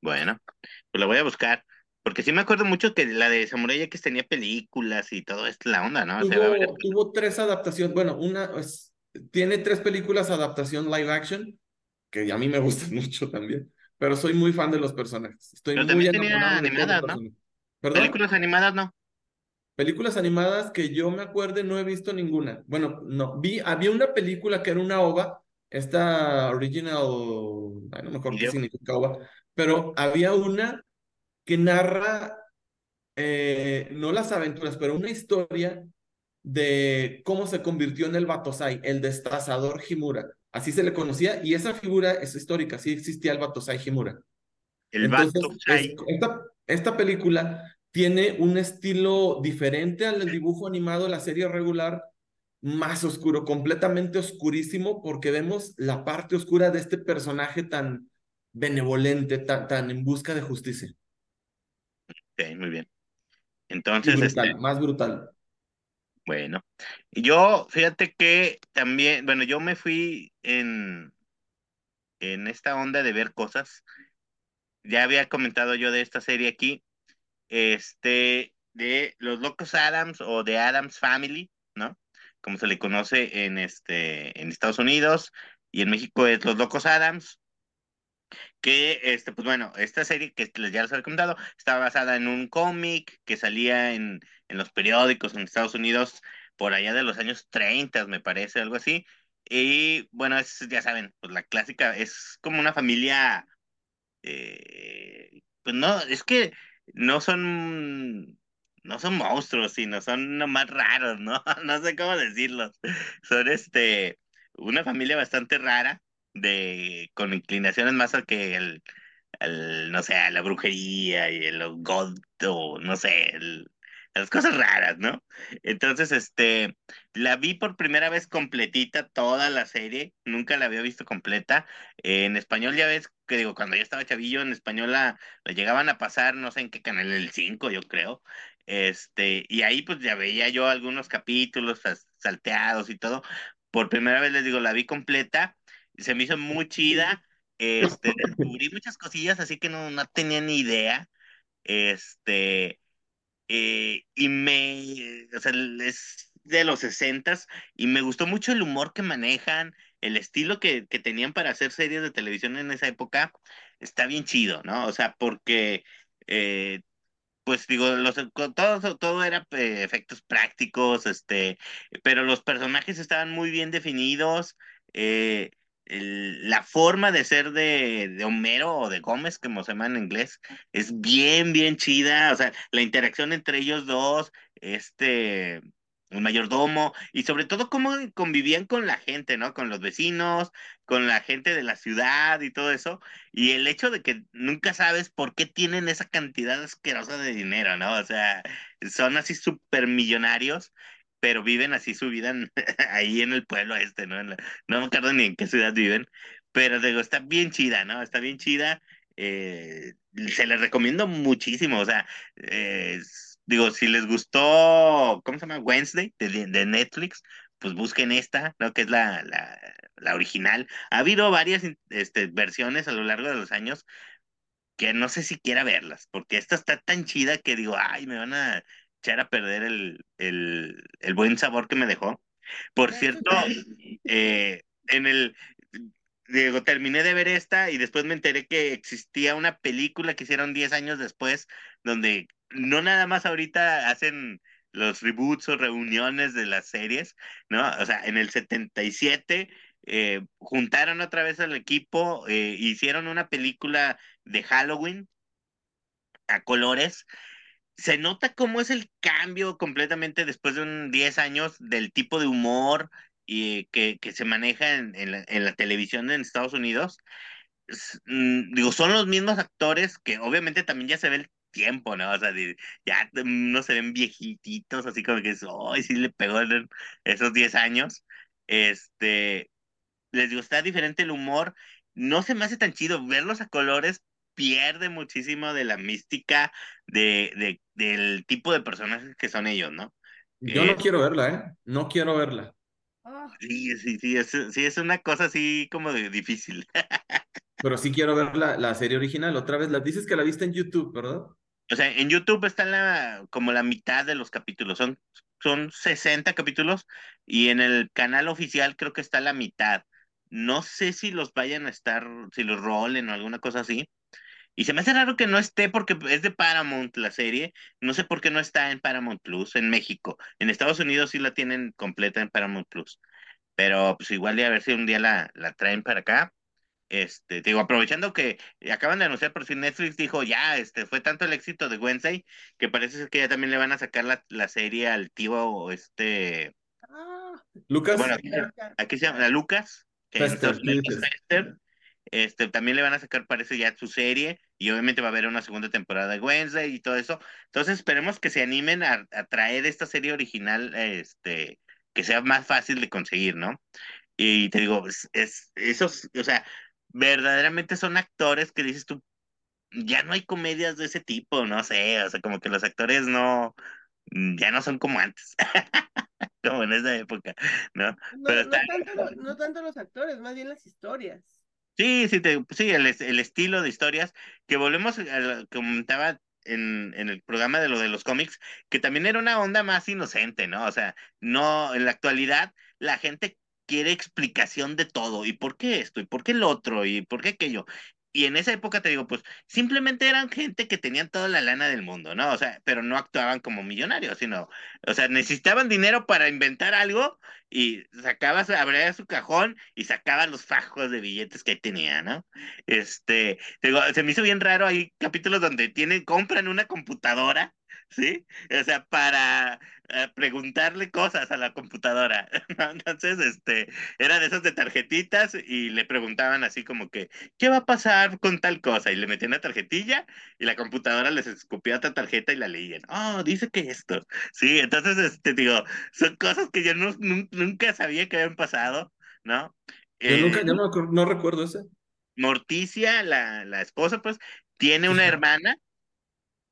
Speaker 4: Bueno, pues la voy a buscar. Porque sí me acuerdo mucho que la de Samurai X tenía películas y todo esto, la onda, ¿no?
Speaker 2: Tuvo, tres adaptaciones. Bueno, una tiene tres películas adaptación live action, que a mí me gustan *laughs* mucho también. Pero soy muy fan de los personajes. Estoy
Speaker 4: pero
Speaker 2: muy
Speaker 4: también tenía animadas, ¿no? Películas animadas, no.
Speaker 2: Películas animadas que yo me acuerde no he visto ninguna. Bueno, no, vi, había una película que era una ova, esta original, no me acuerdo qué significa ova, pero había una que narra, eh, no las aventuras, pero una historia de cómo se convirtió en el Batosai, el destazador Himura. Así se le conocía, y esa figura es histórica, sí existía el Batosai Himura.
Speaker 4: El Batosai.
Speaker 2: esta, esta película tiene un estilo diferente al dibujo animado de la serie regular, más oscuro, completamente oscurísimo, porque vemos la parte oscura de este personaje tan benevolente, tan, tan en busca de justicia.
Speaker 4: Ok, muy bien. Entonces,
Speaker 2: este más brutal.
Speaker 4: Bueno, yo fíjate que también, bueno, yo me fui en, en esta onda de ver cosas ya había comentado yo de esta serie aquí, este, de Los Locos Adams o de Adams Family, ¿no? Como se le conoce en, este, en Estados Unidos y en México es Los Locos Adams, que, este, pues bueno, esta serie que ya les había comentado, estaba basada en un cómic que salía en, en los periódicos en Estados Unidos por allá de los años 30, me parece, algo así. Y bueno, es, ya saben, pues la clásica es como una familia, eh, pues no, es que no son, no son monstruos, sino son más raros, ¿no? *laughs* No sé cómo decirlos. Son este, una familia bastante rara, de, con inclinaciones más a que el, el no sé, a la brujería y el god, o no sé, el, las cosas raras, ¿no? Entonces, este, la vi por primera vez completita, toda la serie, nunca la había visto completa. en español ya ves que digo, cuando yo estaba chavillo, en español la, la llegaban a pasar, no sé en qué canal, el 5, yo creo. Este, y ahí pues ya veía yo algunos capítulos salteados y todo. Por primera vez les digo, la vi completa, se me hizo muy chida. Este, descubrí muchas cosillas, así que no, no tenía ni idea. Este, eh, y me, o sea, es de los sesentas y me gustó mucho el humor que manejan, el estilo que, que tenían para hacer series de televisión en esa época, está bien chido, ¿no? O sea, porque, eh, pues digo, los, todo, todo era eh, efectos prácticos, este, pero los personajes estaban muy bien definidos, eh, la forma de ser de, de, Homero o de Gómez, como se llama en inglés, es bien, bien chida. O sea, la interacción entre ellos dos, este, el mayordomo, y sobre todo cómo convivían con la gente, ¿no? Con los vecinos, con la gente de la ciudad y todo eso. Y el hecho de que nunca sabes por qué tienen esa cantidad asquerosa de dinero, ¿no? O sea, son así súper millonarios pero viven así su vida *laughs* ahí en el pueblo este, ¿no? no me acuerdo ni en qué ciudad viven, pero digo, está bien chida, ¿no? Está bien chida. Eh, se les recomiendo muchísimo, o sea, eh, digo, si les gustó, ¿cómo se llama? Wednesday de, de Netflix, pues busquen esta, ¿no? Que es la, la, la original. Ha habido varias este, versiones a lo largo de los años que no sé si quiera verlas, porque esta está tan chida que digo, ay, me van a echar a perder el, el, el buen sabor que me dejó. Por cierto, *laughs* eh, en el, digo, terminé de ver esta y después me enteré que existía una película que hicieron 10 años después, donde no nada más ahorita hacen los reboots o reuniones de las series, ¿no? O sea, en el 77 eh, juntaron otra vez al equipo, eh, hicieron una película de Halloween a colores se nota cómo es el cambio completamente después de un 10 años del tipo de humor y que, que se maneja en, en, la, en, la, televisión en Estados Unidos. Mm, digo, son los mismos actores que obviamente también ya se ve el tiempo, ¿no? O sea, ya no se ven viejitos, así como que, hoy sí le pegó esos 10 años. Este, les digo, está diferente el humor. No se me hace tan chido verlos a colores, pierde muchísimo de la mística de, de, del tipo de personajes que son ellos, ¿no?
Speaker 2: Yo no quiero verla, ¿eh? No quiero verla.
Speaker 4: Sí, sí, sí, es, sí, es una cosa así como de difícil. *laughs*
Speaker 2: Pero sí quiero ver la, la, serie original. Otra vez, la dices que la viste en YouTube, ¿verdad?
Speaker 4: O sea, en YouTube está la, como la mitad de los capítulos. Son, son 60 capítulos y en el canal oficial creo que está la mitad. No sé si los vayan a estar, si los rolen o alguna cosa así. Y se me hace raro que no esté porque es de Paramount la serie. No sé por qué no está en Paramount Plus en México. En Estados Unidos sí la tienen completa en Paramount Plus. Pero pues igual y a ver si un día la, la traen para acá. Este, digo, aprovechando que acaban de anunciar por fin Netflix dijo ya, este, fue tanto el éxito de Wednesday que parece que ya también le van a sacar la, la serie al tío este
Speaker 2: ah, Lucas.
Speaker 4: Bueno, aquí, aquí, se llama Lucas, que Fester, Fester, este, también le van a sacar, parece ya su serie, y obviamente va a haber una segunda temporada de Wednesday y todo eso. Entonces esperemos que se animen a, a traer esta serie original, este, que sea más fácil de conseguir, ¿no? Y te digo, es, es, esos, o sea, verdaderamente son actores que dices tú, ya no hay comedias de ese tipo, no sé, o sea, como que los actores no, ya no son como antes, *laughs* como en esa época, ¿no?
Speaker 3: No, Pero no, tanto, no tanto los actores, más bien las historias.
Speaker 4: Sí, sí, te- sí, el, el estilo de historias, que volvemos a lo que comentaba en, en el programa de lo de los cómics, que también era una onda más inocente, ¿no? O sea, no, en la actualidad la gente quiere explicación de todo, y por qué esto, y por qué lo otro, y por qué aquello. Y en esa época te digo, pues simplemente eran gente que tenían toda la lana del mundo, ¿no? O sea, pero no actuaban como millonarios, sino, o sea, necesitaban dinero para inventar algo y sacaba, su- abría su cajón y sacaba los fajos de billetes que tenía, ¿no? Este, te digo, se me hizo bien raro, hay capítulos donde tienen, compran una computadora, ¿sí? O sea, para eh, preguntarle cosas a la computadora, *laughs* ¿no? Entonces, este, era de esas de tarjetitas y le preguntaban así como que, ¿qué va a pasar con tal cosa? Y le metían la tarjetilla y la computadora les escupía otra tarjeta y la leían. Oh, dice que esto. Sí, entonces, este, digo, son cosas que yo no, nun- nunca sabía que habían pasado, ¿no?
Speaker 2: Yo
Speaker 4: Eh,
Speaker 2: nunca, yo no, acuer- no recuerdo ese.
Speaker 4: Morticia, la, la esposa, pues, tiene una hermana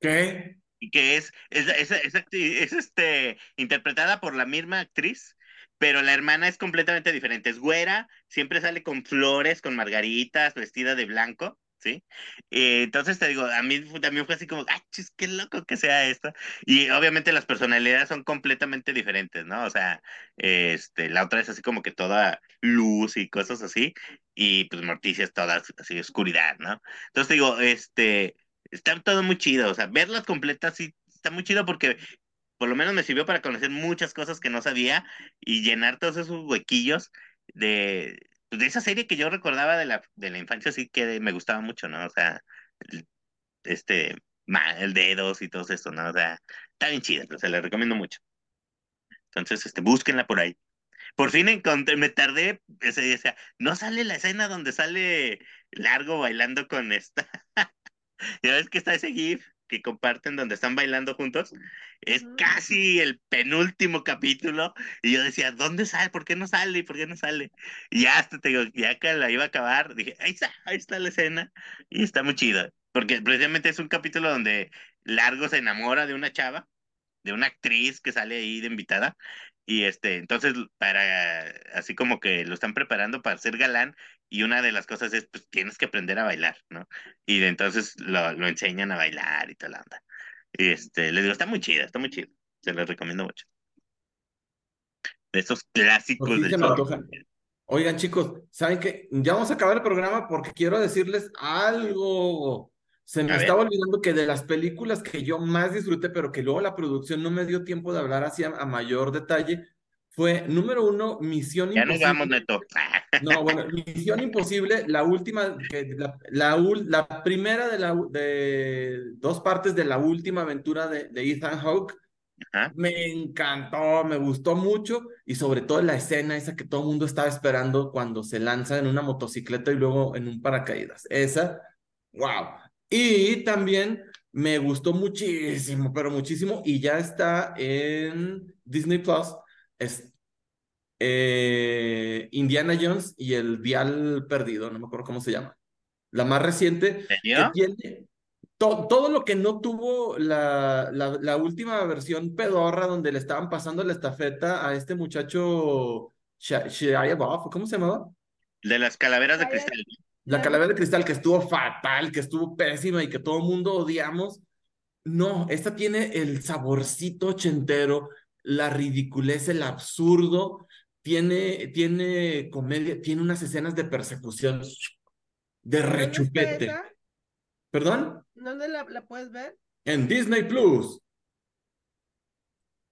Speaker 2: ¿Qué?
Speaker 4: Que es, es, es, es este, interpretada por la misma actriz, pero la hermana es completamente diferente. Es güera, siempre sale con flores, con margaritas, vestida de blanco, ¿sí? Eh, entonces te digo, a mí también fue así como, ¡ay, chis, qué loco que sea esto! Y obviamente las personalidades son completamente diferentes, ¿no? O sea, este, la otra es así como que toda luz y cosas así, y pues Morticia es toda así oscuridad, ¿no? Entonces te digo, este está todo muy chido, o sea, verlas completas sí está muy chido porque por lo menos me sirvió para conocer muchas cosas que no sabía y llenar todos esos huequillos de, pues, de esa serie que yo recordaba de la, de la infancia, sí que me gustaba mucho, ¿no? O sea, el- este, el dedos y todo eso, ¿no? O sea, está bien chida, pero se la recomiendo mucho. Entonces, este, búsquenla por ahí. Por fin encontré, me tardé, o sea, no sale la escena donde sale Largo bailando con esta. *laughs* Ya ves que está ese GIF que comparten donde están bailando juntos. Es
Speaker 3: Ujú.
Speaker 4: casi el penúltimo capítulo. Y yo decía, ¿dónde sale? ¿Por qué no sale? ¿Por qué no sale? Y ya hasta te digo, ya que la iba a acabar, dije, ahí está, ahí está la escena. Y está muy chido. Porque precisamente es un capítulo donde Largo se enamora de una chava, de una actriz que sale ahí de invitada. Y este, entonces, para, así como que lo están preparando para ser galán, y una de las cosas es, pues tienes que aprender a bailar, ¿no? Y de entonces lo, lo enseñan a bailar y toda la onda. Y este, les digo, está muy chida, está muy chido. Se los recomiendo mucho. De esos
Speaker 2: Pues
Speaker 4: clásicos
Speaker 2: sí
Speaker 4: del
Speaker 2: me. Oigan, chicos, ¿saben qué? Ya vamos a acabar el programa porque quiero decirles algo. Se me
Speaker 4: A ver.
Speaker 2: estaba olvidando que de las películas que yo más disfruté, pero que luego la producción no me dio tiempo de hablar así a, a mayor detalle, fue número uno, Misión
Speaker 4: Ya nos
Speaker 2: Imposible.
Speaker 4: vamos, Neto. *laughs*
Speaker 2: No, bueno, Misión Imposible, la última, la, la, la primera de, la, de dos partes de la última aventura de, de Ethan Hawke,
Speaker 4: Ajá.
Speaker 2: me encantó, me gustó mucho y sobre todo la escena esa que todo el mundo estaba esperando cuando se lanza en una motocicleta y luego en un paracaídas. Esa, wow. Y también me gustó muchísimo, pero muchísimo y ya está en Disney Plus. Es, eh, Indiana Jones y el Dial Perdido, no me acuerdo cómo se llama. La más reciente, que tiene to- todo lo que no tuvo la, la, la última versión pedorra donde le estaban pasando la estafeta a este muchacho Shia ¿cómo se llamaba?
Speaker 4: De las calaveras de cristal.
Speaker 2: La calavera de cristal que estuvo fatal, que estuvo pésima y que todo el mundo odiamos. No, esta tiene el saborcito ochentero, la ridiculez, el absurdo, tiene, tiene comedia, tiene unas escenas de persecución de
Speaker 3: ¿Dónde está
Speaker 2: rechupete. ¿Perdón?
Speaker 3: ¿Dónde la, la puedes ver?
Speaker 2: En Disney Plus.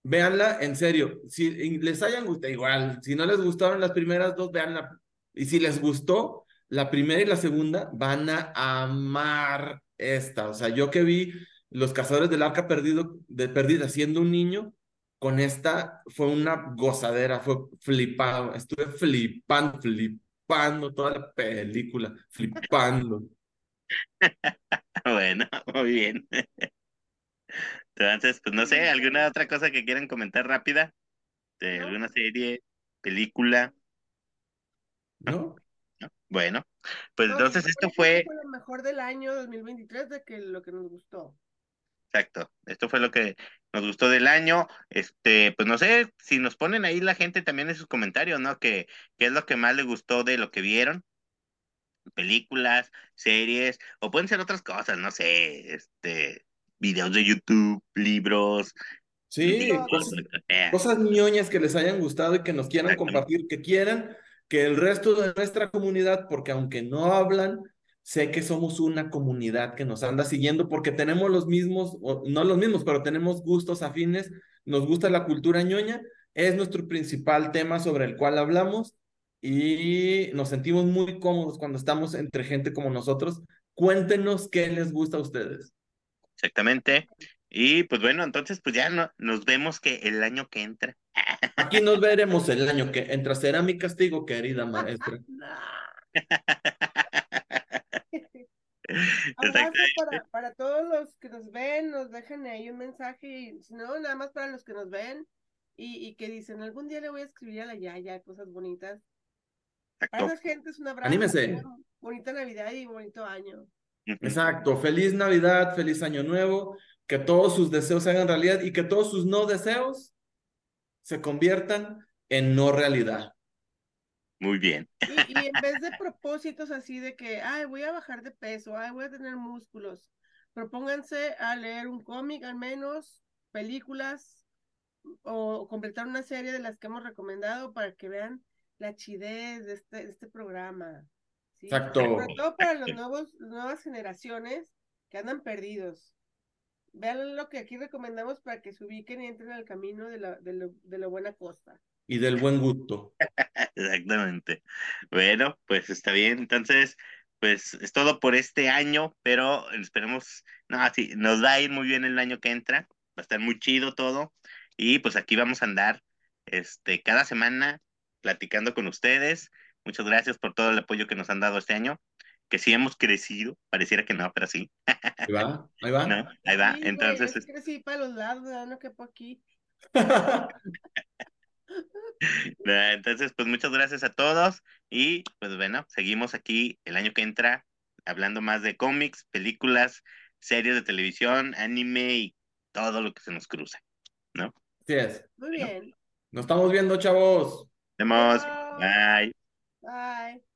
Speaker 2: Véanla, en serio. Si les hayan gustado, igual, si no les gustaron las primeras dos, véanla. Y si les gustó la primera y la segunda, van a amar esta. O sea, yo que vi Los Cazadores del Arca Perdido, de Perdida siendo un niño, con esta fue una gozadera, fue flipado. Estuve flipando, flipando toda la película, flipando. *laughs*
Speaker 4: Bueno, muy bien. Entonces, pues no sé, ¿alguna otra cosa que quieran comentar rápida? ¿De
Speaker 3: No.
Speaker 4: alguna serie, película?
Speaker 2: ¿No?
Speaker 4: ¿No? Bueno, pues
Speaker 3: No,
Speaker 4: entonces
Speaker 3: se
Speaker 4: esto
Speaker 3: que
Speaker 4: fue,
Speaker 3: lo mejor del año 2023 de que lo que nos gustó.
Speaker 4: exacto, esto fue lo que nos gustó del año. Este, pues no sé, si nos ponen ahí la gente también en sus comentarios, ¿no? Que qué es lo que más les gustó de lo que vieron. películas, series, o pueden ser otras cosas, no sé, este, videos de YouTube, libros.
Speaker 2: Sí,
Speaker 4: libros,
Speaker 2: cosas, cosas ñoñas que les hayan gustado y que nos quieran compartir, que quieran que el resto de nuestra comunidad, porque aunque no hablan, sé que somos una comunidad que nos anda siguiendo porque tenemos los mismos, o no los mismos, pero tenemos gustos afines, nos gusta la cultura ñoña, es nuestro principal tema sobre el cual hablamos y nos sentimos muy cómodos cuando estamos entre gente como nosotros. Cuéntenos qué les gusta a ustedes.
Speaker 4: Exactamente. Y pues bueno, entonces pues ya no, nos vemos que el año que entra. *laughs*
Speaker 2: Aquí nos veremos el año que entra. Será mi castigo, querida maestra. *laughs* *laughs* *laughs*
Speaker 3: Abrazo para, para todos los que nos ven, nos dejen ahí un mensaje, y si no, nada más para los que nos ven y, y que dicen, algún día le voy a escribir a la Yaya cosas bonitas. Para
Speaker 4: Exacto.
Speaker 3: esa gente es un abrazo.
Speaker 2: Anímese.
Speaker 3: Bonita Navidad y bonito año.
Speaker 2: Exacto. Feliz Navidad, feliz Año Nuevo. Que todos sus deseos se hagan realidad y que todos sus no deseos se conviertan en no realidad.
Speaker 4: Muy bien.
Speaker 3: Y, y en vez de propósitos así de que, ay, voy a bajar de peso, ay, voy a tener músculos, propónganse a leer un cómic al menos, películas o completar una serie de las que hemos recomendado para que vean la chidez de este, de este programa. ¿sí?
Speaker 2: Exacto.
Speaker 3: Sobre todo para los nuevos, las nuevas generaciones que andan perdidos. Vean lo que aquí recomendamos para que se ubiquen y entren al camino de la, de lo, de la buena costa.
Speaker 2: Y del buen gusto. *laughs*
Speaker 4: Exactamente. Bueno, pues está bien. Entonces, pues es todo por este año, pero esperemos, no, sí, nos va a ir muy bien el año que entra. Va a estar muy chido todo. Y pues aquí vamos a andar, este, cada semana platicando con ustedes. Muchas gracias por todo el apoyo que nos han dado este año. Que sí hemos crecido, pareciera que no, pero sí.
Speaker 2: Ahí va, ahí va. *laughs*
Speaker 4: ¿no? Ahí va.
Speaker 3: Sí, güey,
Speaker 4: Entonces,
Speaker 3: es sí, para los lados, ¿verdad? no quepo aquí. *laughs*
Speaker 4: Entonces, pues muchas gracias a todos y pues bueno, seguimos aquí el año que entra hablando más de cómics, películas, series de televisión, anime y todo lo que se nos cruza.
Speaker 2: Así es.
Speaker 3: Muy bien.
Speaker 2: Nos estamos viendo, chavos.
Speaker 4: Nos vemos.
Speaker 3: Chao.
Speaker 4: Bye.
Speaker 3: Bye.